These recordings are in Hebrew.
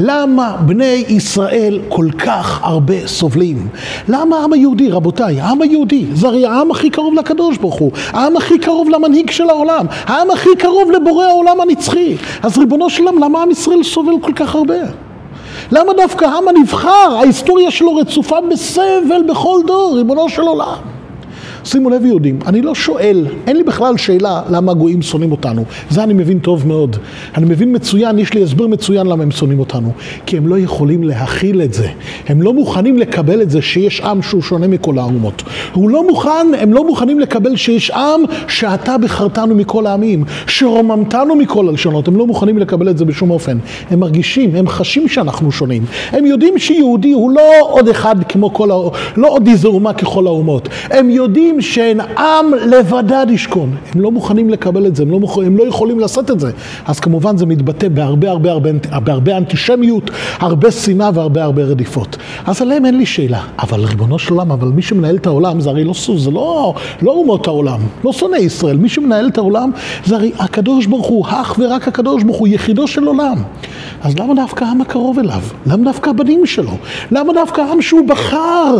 למה בני ישראל כל כך הרבה סובלים? למה העם היהודי, רבותיי, העם היהודי, זה הרי העם הכי קרוב לקדוש ברוך הוא, העם הכי קרוב למנהיג של העולם, העם הכי קרוב לבורא העולם הנצחי. אז ריבונו של עולם, למה עם ישראל סובל כל כך הרבה? למה דווקא העם הנבחר, ההיסטוריה שלו רצופה בסבל בכל דור, ריבונו של עולם? שימו לב יהודים, אני לא שואל, אין לי בכלל שאלה למה הגויים שונאים אותנו. זה אני מבין טוב מאוד. אני מבין מצוין, יש לי הסבר מצוין למה הם שונאים אותנו. כי הם לא יכולים להכיל את זה. הם לא מוכנים לקבל את זה שיש עם שהוא שונה מכל האומות. הוא לא מוכן, הם לא מוכנים לקבל שיש עם שאתה בחרתנו מכל העמים, שרוממתנו מכל הלשונות. הם לא מוכנים לקבל את זה בשום אופן. הם מרגישים, הם חשים שאנחנו שונים. הם יודעים שיהודי הוא לא עוד אחד כמו כל, ה... לא עוד איזה אומה ככל האומות. הם יודעים שאין עם לבדד ישכון. הם לא מוכנים לקבל את זה, הם לא, מוכ... הם לא יכולים לעשות את זה. אז כמובן זה מתבטא בהרבה הרבה הרבה, בהרבה אנטישמיות, הרבה שנאה והרבה הרבה רדיפות. אז עליהם אין לי שאלה. אבל ריבונו של עולם, אבל מי שמנהל את העולם זה הרי לא סוס, זה לא, לא אומות העולם, לא שונאי ישראל. מי שמנהל את העולם זה הרי הקדוש ברוך הוא, אך ורק הקדוש ברוך הוא, יחידו של עולם. אז למה דווקא העם הקרוב אליו? למה דווקא הבנים שלו? למה דווקא העם שהוא בחר?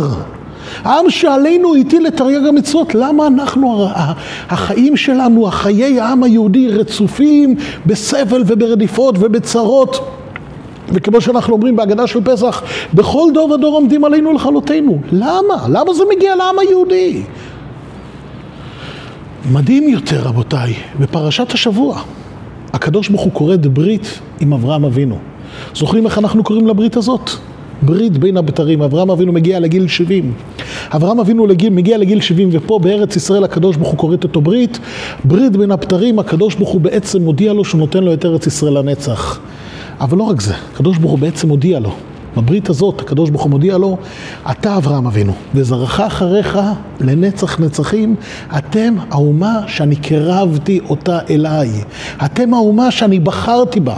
העם שעלינו הטיל את תרי"ג המצוות, למה אנחנו, החיים שלנו, החיי העם היהודי רצופים בסבל וברדיפות ובצרות? וכמו שאנחנו אומרים בהגדה של פסח, בכל דור ודור עומדים עלינו לכלותנו. למה? למה זה מגיע לעם היהודי? מדהים יותר, רבותיי, בפרשת השבוע, הקדוש ברוך הוא כורת ברית עם אברהם אבינו. זוכרים איך אנחנו קוראים לברית הזאת? ברית בין הבתרים. אברהם אבינו מגיע לגיל 70. אברהם אבינו לגיל, מגיע לגיל 70, ופה בארץ ישראל הקדוש ברוך הוא כורת אותו ברית. ברית בין הבתרים, הקדוש ברוך הוא בעצם מודיע לו שהוא נותן לו את ארץ ישראל לנצח. אבל לא רק זה, הקדוש ברוך הוא בעצם מודיע לו. בברית הזאת הקדוש ברוך הוא מודיע לו, אתה אברהם אבינו, וזרעך אחריך לנצח נצחים, אתם האומה שאני קרבתי אותה אליי. אתם האומה שאני בחרתי בה.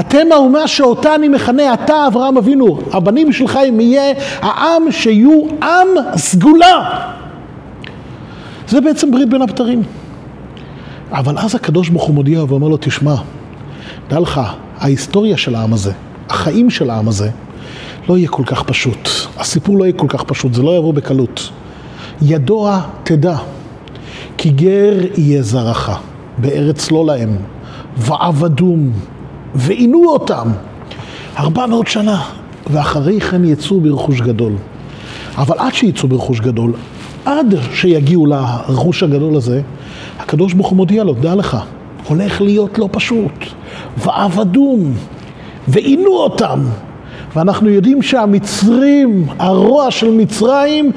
אתם האומה שאותה אני מכנה, אתה אברהם אבינו, הבנים שלך הם יהיה העם שיהיו עם סגולה. זה בעצם ברית בין הבתרים. אבל אז הקדוש ברוך הוא מודיע ואומר לו, תשמע, דע לך, ההיסטוריה של העם הזה, החיים של העם הזה, לא יהיה כל כך פשוט. הסיפור לא יהיה כל כך פשוט, זה לא יבוא בקלות. ידוע תדע, כי גר יהיה זרעך, בארץ לא להם, ועבדום, ועינו אותם ארבע מאות שנה, ואחרי כן יצאו ברכוש גדול. אבל עד שיצאו ברכוש גדול, עד שיגיעו לרכוש הגדול הזה, הקדוש ברוך הוא מודיע לו, דע לך, הולך להיות לא פשוט. ועבדום, ועינו אותם, ואנחנו יודעים שהמצרים, הרוע של מצרים,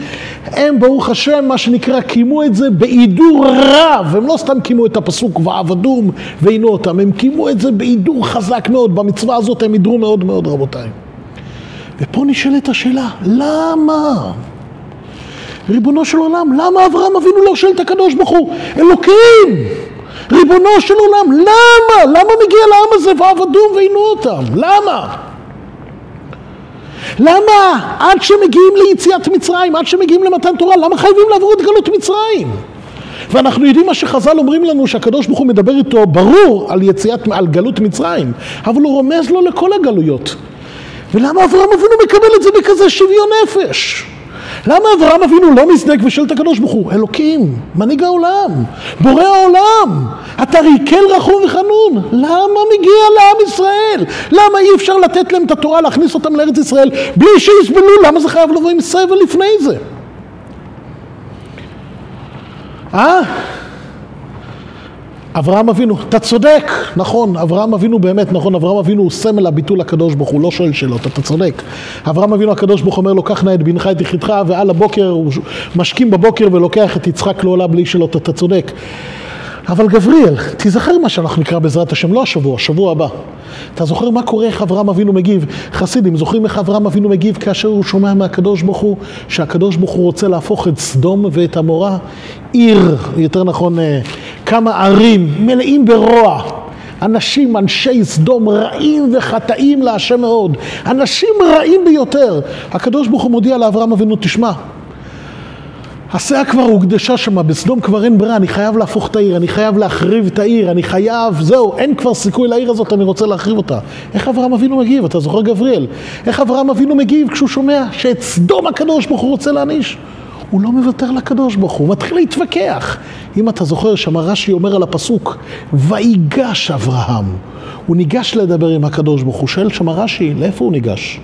הם ברוך השם, מה שנקרא, קיימו את זה בהידור רב. הם לא סתם קיימו את הפסוק ועבדום ועינו אותם, הם קיימו את זה בהידור חזק מאוד. במצווה הזאת הם הידרו מאוד מאוד, רבותיי. ופה נשאלת השאלה, למה? ריבונו של עולם, למה אברהם אבינו לא שואל את הקדוש ברוך הוא? אלוקים! ריבונו של עולם, למה? למה מגיע לעם הזה ועבדום ועינו אותם? למה? למה עד שמגיעים ליציאת מצרים, עד שמגיעים למתן תורה, למה חייבים לעבור את גלות מצרים? ואנחנו יודעים מה שחז"ל אומרים לנו, שהקדוש ברוך הוא מדבר איתו ברור על יציאת, על גלות מצרים, אבל הוא רומז לו לכל הגלויות. ולמה אברהם אבינו מקבל את זה בכזה שוויון נפש? למה אברהם אבינו לא מזדק ושואל את הקדוש ברוך הוא, אלוקים, מנהיג העולם, בורא העולם, אתה ריקל רחום וחנון, למה מגיע לעם ישראל? למה אי אפשר לתת להם את התורה, להכניס אותם לארץ ישראל בלי שיסבלו? למה זה חייב לבוא עם סבל לפני זה? אה? אברהם אבינו, אתה צודק, נכון, אברהם אבינו באמת, נכון, אברהם אבינו הוא סמל הביטול הקדוש ברוך הוא, לא שואל שאלות, אתה צודק. אברהם אבינו הקדוש ברוך אומר לו, קח נא את בנך את יחידך, ועל הבוקר, הוא משכים בבוקר ולוקח את יצחק לעולה בלי שאלות, אתה צודק. אבל גבריאל, תיזכר מה שאנחנו נקרא בעזרת השם, לא השבוע, השבוע הבא. אתה זוכר מה קורה, איך אברהם אבינו מגיב? חסידים, זוכרים איך אברהם אבינו מגיב כאשר הוא שומע מהקדוש ברוך הוא, שהקדוש ברוך הוא רוצה להפוך את סדום ואת עמורה? עיר, יותר נכון, אה, כמה ערים מלאים ברוע. אנשים, אנשי סדום, רעים וחטאים להשם מאוד. אנשים רעים ביותר. הקדוש ברוך הוא מודיע לאברהם אבינו, תשמע, הסאה כבר הוקדשה שם, בסדום כבר אין ברירה, אני חייב להפוך את העיר, אני חייב להחריב את העיר, אני חייב, זהו, אין כבר סיכוי לעיר הזאת, אני רוצה להחריב אותה. איך אברהם אבינו מגיב? אתה זוכר גבריאל? איך אברהם אבינו מגיב כשהוא שומע שאת סדום הקדוש ברוך הוא רוצה להעניש? הוא לא מוותר לקדוש ברוך הוא, הוא מתחיל להתווכח. אם אתה זוכר שם רש"י אומר על הפסוק, ויגש אברהם. הוא ניגש לדבר עם הקדוש ברוך הוא, שואל שם רש"י, לאיפה הוא ניגש?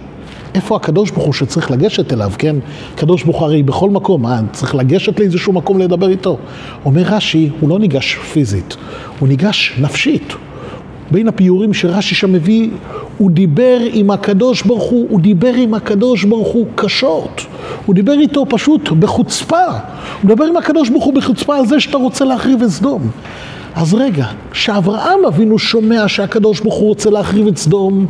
איפה הקדוש ברוך הוא שצריך לגשת אליו, כן? הקדוש ברוך הוא הרי בכל מקום, מה, צריך לגשת לאיזשהו מקום לדבר איתו. אומר רש"י, הוא לא ניגש פיזית, הוא ניגש נפשית. בין הפיורים שרש"י שם מביא, הוא דיבר עם הקדוש ברוך הוא, הוא דיבר עם הקדוש ברוך הוא קשות. הוא דיבר איתו פשוט בחוצפה. הוא מדבר עם הקדוש ברוך הוא בחוצפה על זה שאתה רוצה להחריב את סדום. אז רגע, כשאברהם אבינו שומע שהקדוש ברוך הוא רוצה להחריב את סדום,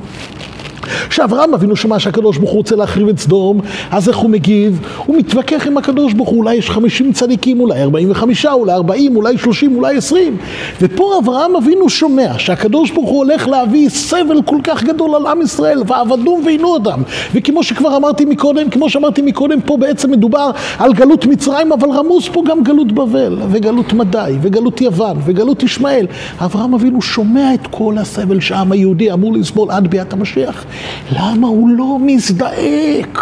כשאברהם אבינו שמע שהקדוש ברוך הוא רוצה להחריב את סדום, אז איך הוא מגיב? הוא מתווכח עם הקדוש ברוך הוא, אולי יש 50 צדיקים, אולי 45, אולי 40, אולי 30, אולי 20. ופה אברהם אבינו שומע שהקדוש ברוך הוא הולך להביא סבל כל כך גדול על עם ישראל, ועבדום ועינו אותם. וכמו שכבר אמרתי מקודם, כמו שאמרתי מקודם, פה בעצם מדובר על גלות מצרים, אבל רמוז פה גם גלות בבל, וגלות מדי, וגלות יוון, וגלות ישמעאל. אברהם אבינו שומע את כל הסבל שהעם היהודי אמור לסבול עד ביאת המשיח. למה הוא לא מזדעק?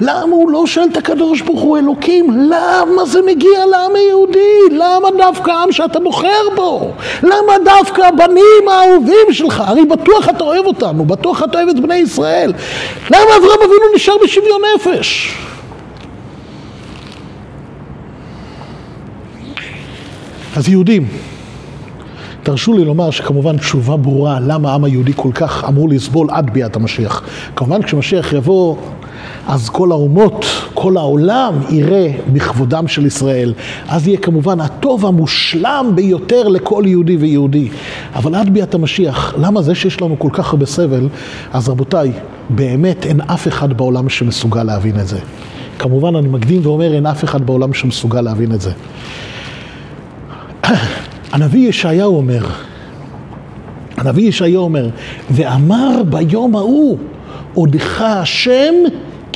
למה הוא לא שואל את הקדוש ברוך הוא אלוקים? למה זה מגיע לעם היהודי? למה דווקא העם שאתה בוחר בו? למה דווקא הבנים האהובים שלך? הרי בטוח אתה אוהב אותנו, בטוח אתה אוהב את בני ישראל. למה אברהם אבינו נשאר בשוויון נפש? אז יהודים, תרשו לי לומר שכמובן תשובה ברורה למה העם היהודי כל כך אמור לסבול עד ביאת המשיח. כמובן כשמשיח יבוא, אז כל האומות, כל העולם יראה בכבודם של ישראל. אז יהיה כמובן הטוב המושלם ביותר לכל יהודי ויהודי. אבל עד ביאת המשיח, למה זה שיש לנו כל כך הרבה סבל? אז רבותיי, באמת אין אף אחד בעולם שמסוגל להבין את זה. כמובן אני מקדים ואומר, אין אף אחד בעולם שמסוגל להבין את זה. הנביא ישעיהו אומר, הנביא ישעיהו אומר, ואמר ביום ההוא, עודך השם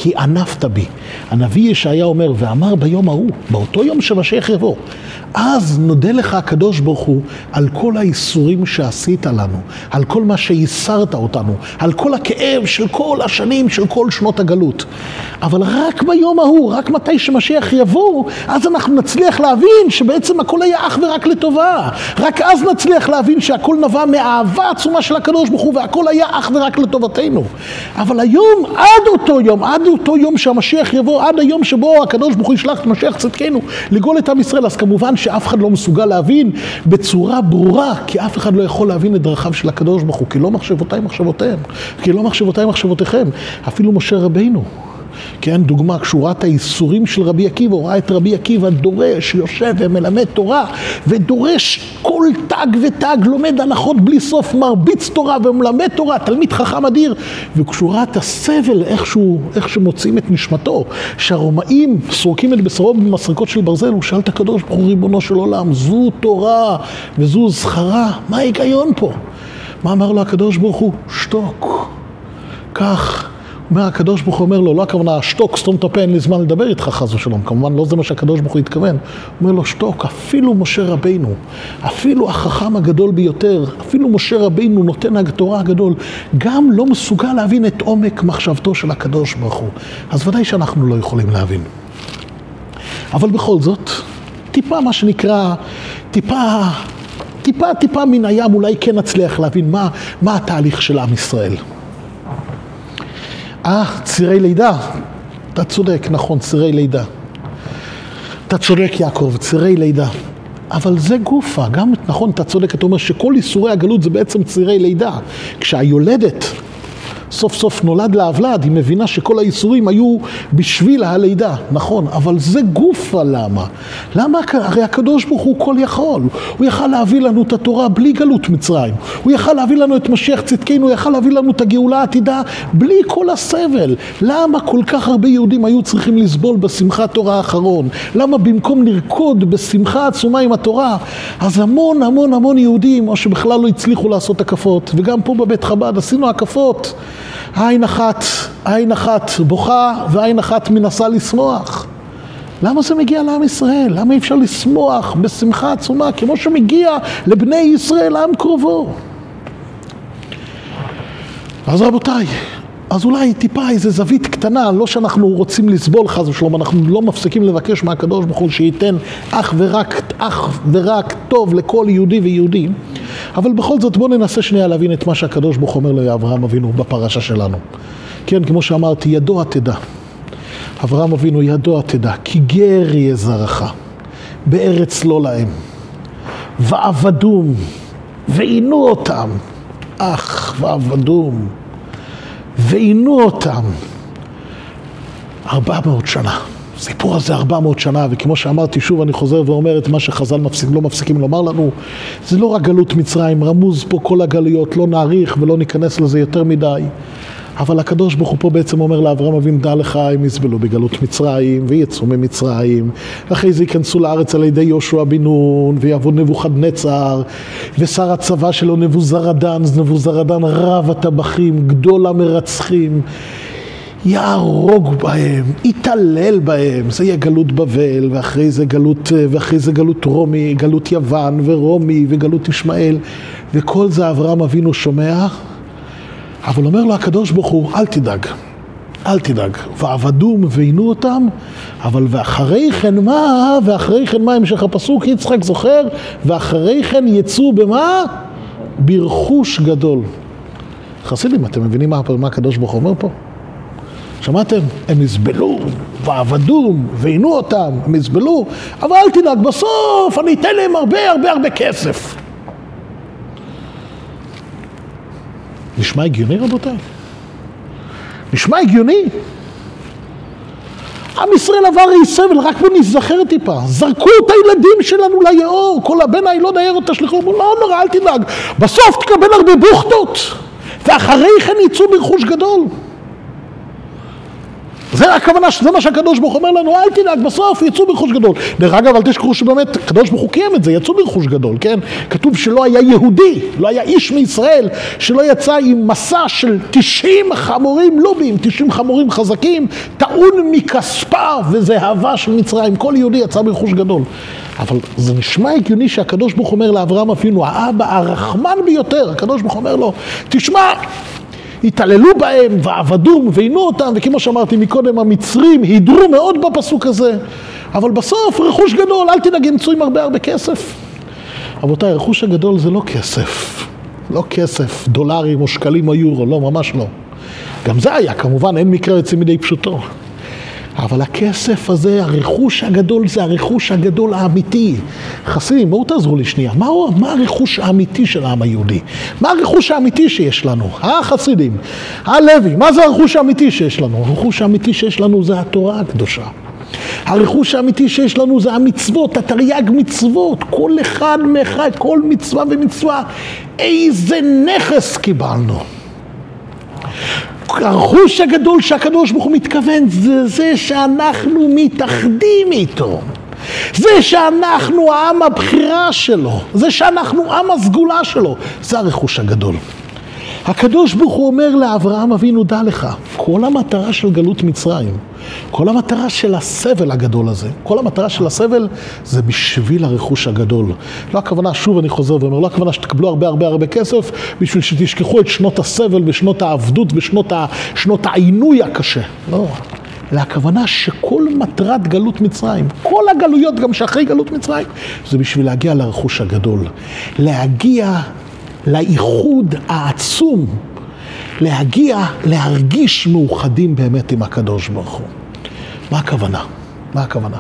כי ענפת בי. הנביא ישעיה אומר, ואמר ביום ההוא, באותו יום שמשיח יבוא, אז נודה לך הקדוש ברוך הוא על כל האיסורים שעשית לנו, על כל מה שייסרת אותנו, על כל הכאב של כל השנים, של כל שנות הגלות. אבל רק ביום ההוא, רק מתי שמשיח יבוא, אז אנחנו נצליח להבין שבעצם הכל היה אך ורק לטובה. רק אז נצליח להבין שהכל נבע מאהבה עצומה של הקדוש ברוך הוא, והכל היה אך ורק לטובתנו. אבל היום, עד אותו יום, עד אותו יום שהמשיח יבוא, עד היום שבו הקדוש ברוך הוא ישלח את משיח צדקנו לגאול את עם ישראל, אז כמובן שאף אחד לא מסוגל להבין בצורה ברורה, כי אף אחד לא יכול להבין את דרכיו של הקדוש ברוך הוא, כי לא מחשבותיי מחשבותיהם, כי לא מחשבותיי מחשבותיכם, אפילו משה רבינו. כן, דוגמה, את האיסורים של רבי עקיבא, הוא ראה את רבי עקיבא דורש, יושב ומלמד תורה, ודורש כל תג ותג, לומד הנחות בלי סוף, מרביץ תורה ומלמד תורה, תלמיד חכם אדיר. את הסבל, איך, שהוא, איך שמוצאים את נשמתו, שהרומאים סורקים את בשרו במסרקות של ברזל, הוא שאל את הקדוש ברוך הוא, ריבונו של עולם, זו תורה וזו זכרה, מה ההיגיון פה? מה אמר לו הקדוש ברוך הוא? שתוק. כך אומר הקדוש ברוך הוא אומר לו, לא הכוונה שתוק, סתום את הפה, אין לי זמן לדבר איתך חס ושלום, כמובן לא זה מה שהקדוש ברוך הוא התכוון. אומר לו, שתוק, אפילו משה רבינו, אפילו החכם הגדול ביותר, אפילו משה רבינו נותן התורה הגדול, גם לא מסוגל להבין את עומק מחשבתו של הקדוש ברוך הוא. אז ודאי שאנחנו לא יכולים להבין. אבל בכל זאת, טיפה מה שנקרא, טיפה, טיפה, טיפה מן הים אולי כן נצליח להבין מה, מה התהליך של עם ישראל. אה, צירי לידה. אתה צודק, נכון, צירי לידה. אתה צודק, יעקב, צירי לידה. אבל זה גופה, גם נכון, אתה צודק, אתה אומר שכל איסורי הגלות זה בעצם צירי לידה. כשהיולדת סוף סוף נולד לה הוולד, היא מבינה שכל האיסורים היו בשביל הלידה, נכון, אבל זה גופה למה? למה? הרי הקדוש ברוך הוא כל יכול, הוא יכל להביא לנו את התורה בלי גלות מצרים, הוא יכל להביא לנו את משיח צדקנו, הוא יכל להביא לנו את הגאולה העתידה בלי כל הסבל. למה כל כך הרבה יהודים היו צריכים לסבול בשמחת תורה האחרון? למה במקום לרקוד בשמחה עצומה עם התורה, אז המון המון המון יהודים, או שבכלל לא הצליחו לעשות הקפות, וגם פה בבית חב"ד עשינו הקפות. עין אחת, עין אחת בוכה ועין אחת מנסה לשמוח. למה זה מגיע לעם ישראל? למה אי אפשר לשמוח בשמחה עצומה כמו שמגיע לבני ישראל, עם קרובו? אז רבותיי, אז אולי טיפה איזה זווית קטנה, לא שאנחנו רוצים לסבול חס ושלום, אנחנו לא מפסיקים לבקש מהקדוש ברוך הוא שייתן אך ורק, אך ורק טוב לכל יהודי ויהודי, אבל בכל זאת בואו ננסה שנייה להבין את מה שהקדוש ברוך אומר לאברהם אבינו בפרשה שלנו. כן, כמו שאמרתי, ידוע תדע. אברהם אבינו ידוע תדע, כי גר יהיה זרעך, בארץ לא להם, ועבדום, ועינו אותם, אך ועבדום. ועינו אותם ארבע מאות שנה. הסיפור הזה ארבע מאות שנה, וכמו שאמרתי, שוב אני חוזר ואומר את מה שחז"ל מפסיק, לא מפסיקים לומר לנו, זה לא רק גלות מצרים, רמוז פה כל הגלויות, לא נאריך ולא ניכנס לזה יותר מדי. אבל הקדוש ברוך הוא פה בעצם אומר לאברהם אבינו, דע לך, הם יסבלו בגלות מצרים, ויצאו ממצרים, ואחרי זה ייכנסו לארץ על ידי יהושע בן נון, ויעבוד נבוכדנצר, ושר הצבא שלו נבוזרדן, נבוזרדן רב הטבחים, גדול המרצחים. יהרוג בהם, יתעלל בהם, זה יהיה גלות בבל, ואחרי זה גלות, ואחרי זה גלות רומי, גלות יוון ורומי וגלות ישמעאל, וכל זה אברהם אבינו שומע אבל אומר לו הקדוש ברוך הוא, אל תדאג, אל תדאג. ועבדום ועינו אותם, אבל ואחרי כן מה, ואחרי כן מה המשך הפסוק, יצחק זוכר, ואחרי כן יצאו במה? ברכוש גדול. חסידים, אתם מבינים מה, מה הקדוש ברוך הוא אומר פה? שמעתם? הם יסבלו, ועבדום, ועינו אותם, הם יסבלו, אבל אל תדאג, בסוף אני אתן להם הרבה הרבה הרבה כסף. נשמע הגיוני רבותיי? נשמע הגיוני? עם ישראל עבר אי סבל, רק בוא נזכר טיפה. זרקו את הילדים שלנו ליאור, כל הבן הילוד היאור תשליכו, לא נורא, אל תדאג. בסוף תקבל הרבה בוכטות, ואחרי כן יצאו ברכוש גדול. זה הכוונה, זה מה שהקדוש ברוך אומר לנו, אל תדאג, בסוף יצאו ברכוש גדול. דרך אגב, אל תשכחו שבאמת, הקדוש ברוך הוא קיים את זה, יצאו ברכוש גדול, כן? כתוב שלא היה יהודי, לא היה איש מישראל, שלא יצא עם מסע של 90 חמורים לובים, 90 חמורים חזקים, טעון מכספה וזהבה של מצרים. כל יהודי יצא ברכוש גדול. אבל זה נשמע הגיוני שהקדוש ברוך אומר לאברהם אבינו, האבא הרחמן ביותר, הקדוש ברוך אומר לו, תשמע, התעללו בהם ועבדום ועינו אותם, וכמו שאמרתי מקודם, המצרים הידרו מאוד בפסוק הזה, אבל בסוף רכוש גדול, אל תדאג, ימצאו עם הרבה הרבה כסף. רבותיי, הרכוש הגדול זה לא כסף, לא כסף, דולרים או שקלים או יורו, לא, ממש לא. גם זה היה, כמובן, אין מקרה יוצא מדי פשוטו. אבל הכסף הזה, הרכוש הגדול, זה הרכוש הגדול האמיתי. חסידים, בואו תעזרו לי שנייה. מה, מה הרכוש האמיתי של העם היהודי? מה הרכוש האמיתי שיש לנו? אה, חסידים? אה, מה זה הרכוש האמיתי שיש לנו? הרכוש האמיתי שיש לנו זה התורה הקדושה. הרכוש האמיתי שיש לנו זה המצוות, התרי"ג מצוות, כל אחד מאחד, כל מצווה ומצווה. איזה נכס קיבלנו. הרכוש הגדול שהקדוש ברוך הוא מתכוון זה זה שאנחנו מתאחדים איתו. זה שאנחנו העם הבחירה שלו, זה שאנחנו עם הסגולה שלו, זה הרכוש הגדול. הקדוש ברוך הוא אומר לאברהם אבינו, דע לך, כל המטרה של גלות מצרים, כל המטרה של הסבל הגדול הזה, כל המטרה של הסבל זה בשביל הרכוש הגדול. לא הכוונה, שוב אני חוזר ואומר, לא הכוונה שתקבלו הרבה הרבה הרבה כסף בשביל שתשכחו את שנות הסבל ושנות העבדות ושנות העינוי הקשה. לא. אלא הכוונה שכל מטרת גלות מצרים, כל הגלויות גם שאחרי גלות מצרים, זה בשביל להגיע לרכוש הגדול. להגיע לאיחוד העצום, להגיע, להרגיש מאוחדים באמת עם הקדוש ברוך הוא. מה הכוונה? מה הכוונה?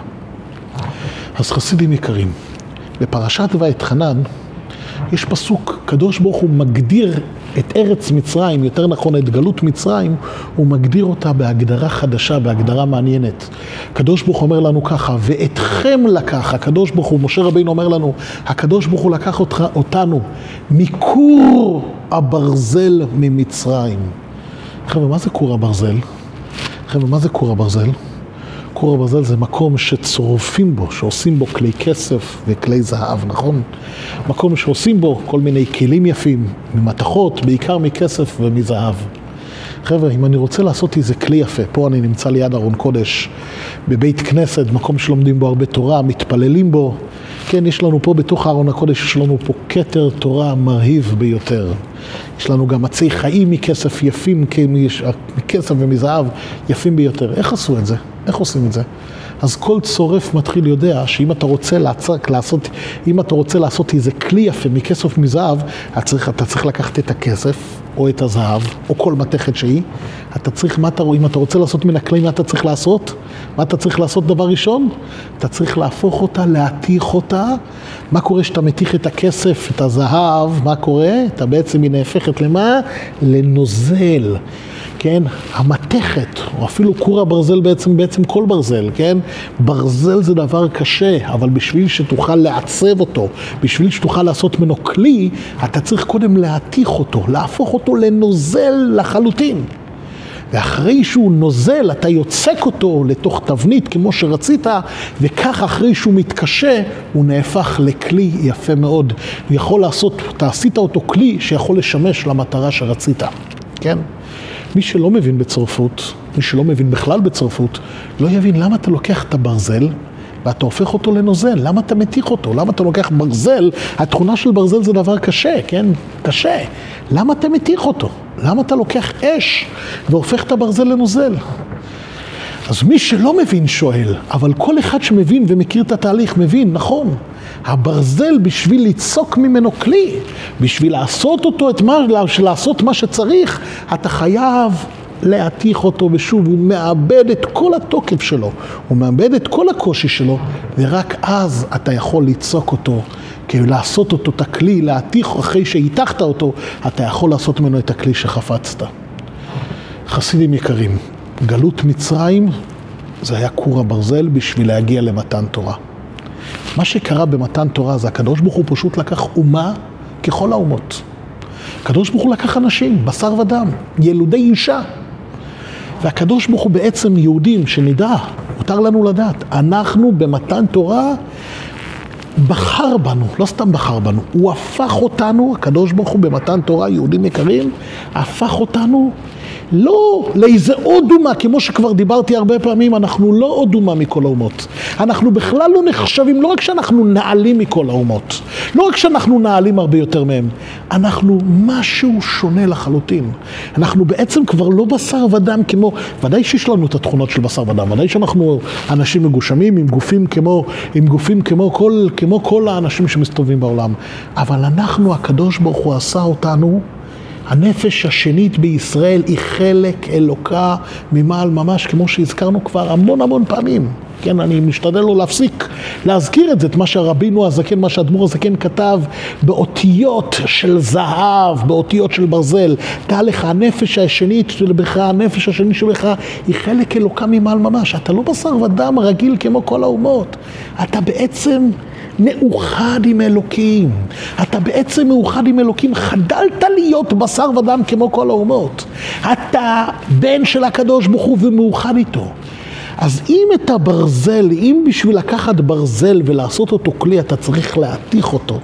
אז חסידים יקרים, בפרשת ואתחנן יש פסוק, קדוש ברוך הוא מגדיר את ארץ מצרים, יותר נכון את גלות מצרים, הוא מגדיר אותה בהגדרה חדשה, בהגדרה מעניינת. הקדוש ברוך אומר לנו ככה, ואתכם לקח, הקדוש ברוך הוא, משה רבינו אומר לנו, הקדוש ברוך הוא לקח אותך, אותנו מכור הברזל ממצרים. חבר'ה, מה זה כור הברזל? חבר'ה, מה זה כור הברזל? כור הברזל זה מקום שצורפים בו, שעושים בו כלי כסף וכלי זהב, נכון? מקום שעושים בו כל מיני כלים יפים, ממתכות, בעיקר מכסף ומזהב. חבר'ה, אם אני רוצה לעשות איזה כלי יפה, פה אני נמצא ליד ארון קודש, בבית כנסת, מקום שלומדים בו הרבה תורה, מתפללים בו. כן, יש לנו פה בתוך ארון הקודש, יש לנו פה כתר תורה מרהיב ביותר. יש לנו גם עצי חיים מכסף יפים, מכסף ומזהב יפים ביותר. איך עשו את זה? איך עושים את זה? אז כל צורף מתחיל יודע שאם אתה רוצה לעצק, לעשות, אם אתה רוצה לעשות איזה כלי יפה מכסף מזהב, אתה צריך, אתה צריך לקחת את הכסף או את הזהב או כל מתכת שהיא. אתה צריך, מה אתה, אם אתה רוצה לעשות מן הכלי, מה אתה צריך לעשות? מה אתה צריך לעשות דבר ראשון? אתה צריך להפוך אותה, להתיך אותה. מה קורה כשאתה מתיך את הכסף, את הזהב, מה קורה? אתה בעצם, היא נהפכת למה? לנוזל. כן, המתכת, או אפילו כור הברזל בעצם, בעצם כל ברזל, כן? ברזל זה דבר קשה, אבל בשביל שתוכל לעצב אותו, בשביל שתוכל לעשות ממנו כלי, אתה צריך קודם להתיך אותו, להפוך אותו לנוזל לחלוטין. ואחרי שהוא נוזל, אתה יוצק אותו לתוך תבנית כמו שרצית, וכך אחרי שהוא מתקשה, הוא נהפך לכלי יפה מאוד. הוא יכול לעשות, אתה עשית אותו כלי שיכול לשמש למטרה שרצית, כן? מי שלא מבין בצרפות, מי שלא מבין בכלל בצרפות, לא יבין למה אתה לוקח את הברזל ואתה הופך אותו לנוזל, למה אתה מתיך אותו? למה אתה לוקח ברזל, התכונה של ברזל זה דבר קשה, כן? קשה. למה אתה מתיך אותו? למה אתה לוקח אש והופך את הברזל לנוזל? אז מי שלא מבין שואל, אבל כל אחד שמבין ומכיר את התהליך מבין, נכון, הברזל בשביל ליצוק ממנו כלי, בשביל לעשות אותו, את מה, לעשות מה שצריך, אתה חייב להתיך אותו, ושוב, הוא מאבד את כל התוקף שלו, הוא מאבד את כל הקושי שלו, ורק אז אתה יכול ליצוק אותו, כי לעשות אותו את הכלי, להתיך אחרי שהיתכת אותו, אתה יכול לעשות ממנו את הכלי שחפצת. חסידים יקרים, גלות מצרים זה היה כור הברזל בשביל להגיע למתן תורה. מה שקרה במתן תורה זה הקדוש ברוך הוא פשוט לקח אומה ככל האומות. הקדוש ברוך הוא לקח אנשים, בשר ודם, ילודי אישה. והקדוש ברוך הוא בעצם יהודים, שנדע, מותר לנו לדעת, אנחנו במתן תורה בחר בנו, לא סתם בחר בנו, הוא הפך אותנו, הקדוש ברוך הוא במתן תורה, יהודים יקרים, הפך אותנו לא לאיזה עוד אומה, כמו שכבר דיברתי הרבה פעמים, אנחנו לא עוד אומה מכל האומות. אנחנו בכלל לא נחשבים, לא רק שאנחנו נעלים מכל האומות, לא רק שאנחנו נעלים הרבה יותר מהם, אנחנו משהו שונה לחלוטין. אנחנו בעצם כבר לא בשר ודם כמו, ודאי שיש לנו את התכונות של בשר ודם, ודאי שאנחנו אנשים מגושמים עם גופים כמו, עם גופים כמו כל, כמו כל האנשים שמסתובבים בעולם, אבל אנחנו, הקדוש ברוך הוא עשה אותנו הנפש השנית בישראל היא חלק אלוקה ממעל ממש, כמו שהזכרנו כבר המון המון פעמים. כן, אני משתדל לא להפסיק להזכיר את זה, את מה שהרבינו הזקן, מה שהאדמו"ר הזקן כתב באותיות של זהב, באותיות של ברזל. דע לך, הנפש השנית שלבך, הנפש השנית שלך, היא חלק אלוקה ממעל ממש. אתה לא בשר ודם רגיל כמו כל האומות. אתה בעצם... מאוחד עם אלוקים. אתה בעצם מאוחד עם אלוקים, חדלת להיות בשר ודם כמו כל האומות. אתה בן של הקדוש ברוך הוא ומאוחד איתו. אז אם את הברזל, אם בשביל לקחת ברזל ולעשות אותו כלי, אתה צריך להתיך אותו.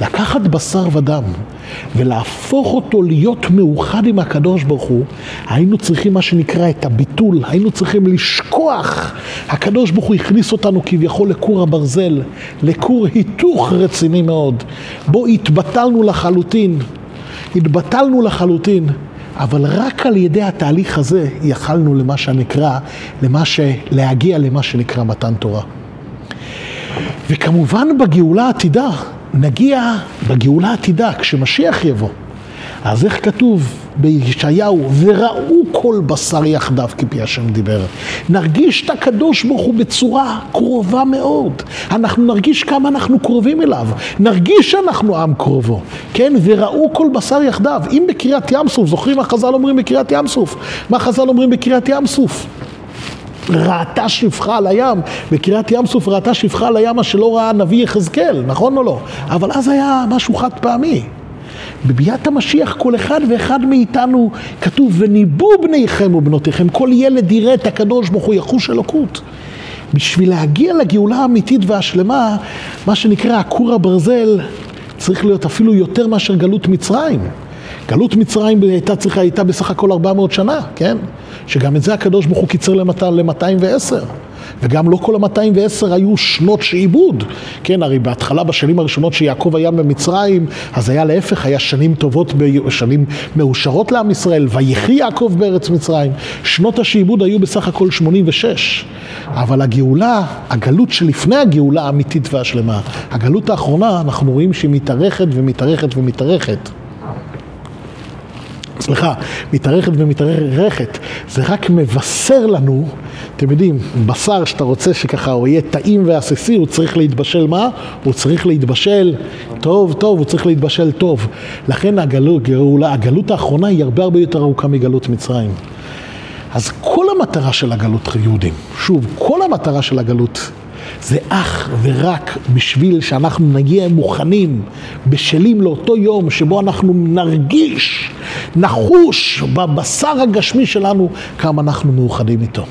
לקחת בשר ודם ולהפוך אותו להיות מאוחד עם הקדוש ברוך הוא, היינו צריכים מה שנקרא את הביטול, היינו צריכים לשכוח. הקדוש ברוך הוא הכניס אותנו כביכול לכור הברזל, לכור היתוך רציני מאוד. בו התבטלנו לחלוטין, התבטלנו לחלוטין. אבל רק על ידי התהליך הזה יכלנו למה שנקרא, למה ש... להגיע למה שנקרא מתן תורה. וכמובן בגאולה העתידה, נגיע בגאולה העתידה, כשמשיח יבוא. אז איך כתוב בישעיהו, וראו כל בשר יחדיו כפי השם דיבר. נרגיש את הקדוש ברוך הוא בצורה קרובה מאוד. אנחנו נרגיש כמה אנחנו קרובים אליו. נרגיש שאנחנו עם קרובו. כן, וראו כל בשר יחדיו. אם בקריאת ים סוף, זוכרים מה חז"ל אומרים בקריאת ים סוף? מה חז"ל אומרים בקריאת ים סוף? ראתה שפחה על הים, בקריאת ים סוף ראתה שפחה על הים, מה שלא ראה הנביא יחזקאל, נכון או לא? אבל אז היה משהו חד פעמי. בביאת המשיח כל אחד ואחד מאיתנו כתוב וניבאו בניכם ובנותיכם כל ילד יראה את הקדוש ברוך הוא יחוש אלוקות בשביל להגיע לגאולה האמיתית והשלמה מה שנקרא הכור הברזל צריך להיות אפילו יותר מאשר גלות מצרים גלות מצרים הייתה צריכה, הייתה בסך הכל 400 שנה, כן? שגם את זה הקדוש ברוך הוא קיצר ל-210. וגם לא כל ה-210 היו שנות שעיבוד, כן, הרי בהתחלה בשנים הראשונות שיעקב היה במצרים, אז היה להפך, היה שנים טובות, שנים מאושרות לעם ישראל, ויחי יעקב בארץ מצרים. שנות השעיבוד היו בסך הכל 86, אבל הגאולה, הגלות שלפני הגאולה האמיתית והשלמה, הגלות האחרונה, אנחנו רואים שהיא מתארכת ומתארכת ומתארכת. סליחה, מתארכת ומתארכת, זה רק מבשר לנו, אתם יודעים, בשר שאתה רוצה שככה הוא יהיה טעים ועסיסי, הוא צריך להתבשל מה? הוא צריך להתבשל טוב טוב, הוא צריך להתבשל טוב. לכן הגלות, הגלות האחרונה היא הרבה הרבה יותר ארוכה מגלות מצרים. אז כל המטרה של הגלות יהודים, שוב, כל המטרה של הגלות זה אך ורק בשביל שאנחנו נגיע מוכנים, בשלים לאותו יום שבו אנחנו נרגיש, נחוש בבשר הגשמי שלנו כמה אנחנו מאוחדים איתו.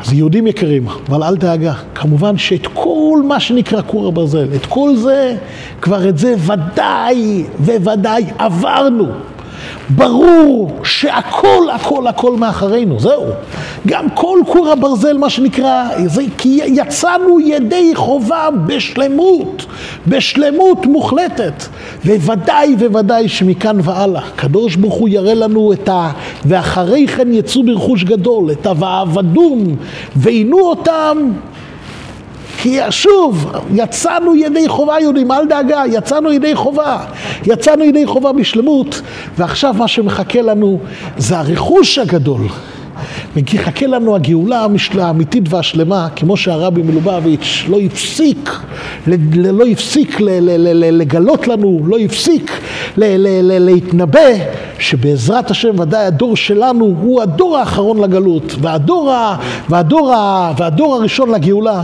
אז יהודים יקרים, אבל אל דאגה, כמובן שאת כל מה שנקרא כור הברזל, את כל זה, כבר את זה ודאי וודאי עברנו. ברור שהכל, הכל, הכל מאחרינו, זהו. גם כל כור הברזל, מה שנקרא, זה כי יצאנו ידי חובה בשלמות, בשלמות מוחלטת. וודאי וודאי שמכאן והלאה, קדוש ברוך הוא יראה לנו את ה... ואחרי כן יצאו ברכוש גדול, את ה"ועבדום", ועינו אותם כי שוב, יצאנו ידי חובה יהודים, אל דאגה, יצאנו ידי חובה. יצאנו ידי חובה בשלמות, ועכשיו מה שמחכה לנו זה הרכוש הגדול. מחכה לנו הגאולה האמיתית והשלמה, כמו שהרבי מלובביץ' לא הפסיק, לא הפסיק לגלות לנו, לא הפסיק להתנבא, שבעזרת השם ודאי הדור שלנו הוא הדור האחרון לגלות, והדור, והדור, והדור הראשון לגאולה.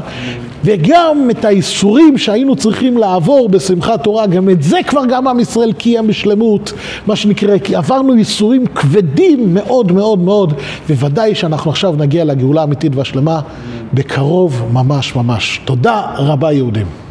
וגם את האיסורים שהיינו צריכים לעבור בשמחת תורה, גם את זה כבר גם עם ישראל קיים בשלמות, מה שנקרא, כי עברנו איסורים כבדים מאוד מאוד מאוד, וודאי שאנחנו עכשיו נגיע לגאולה האמיתית והשלמה בקרוב ממש ממש. תודה רבה יהודים.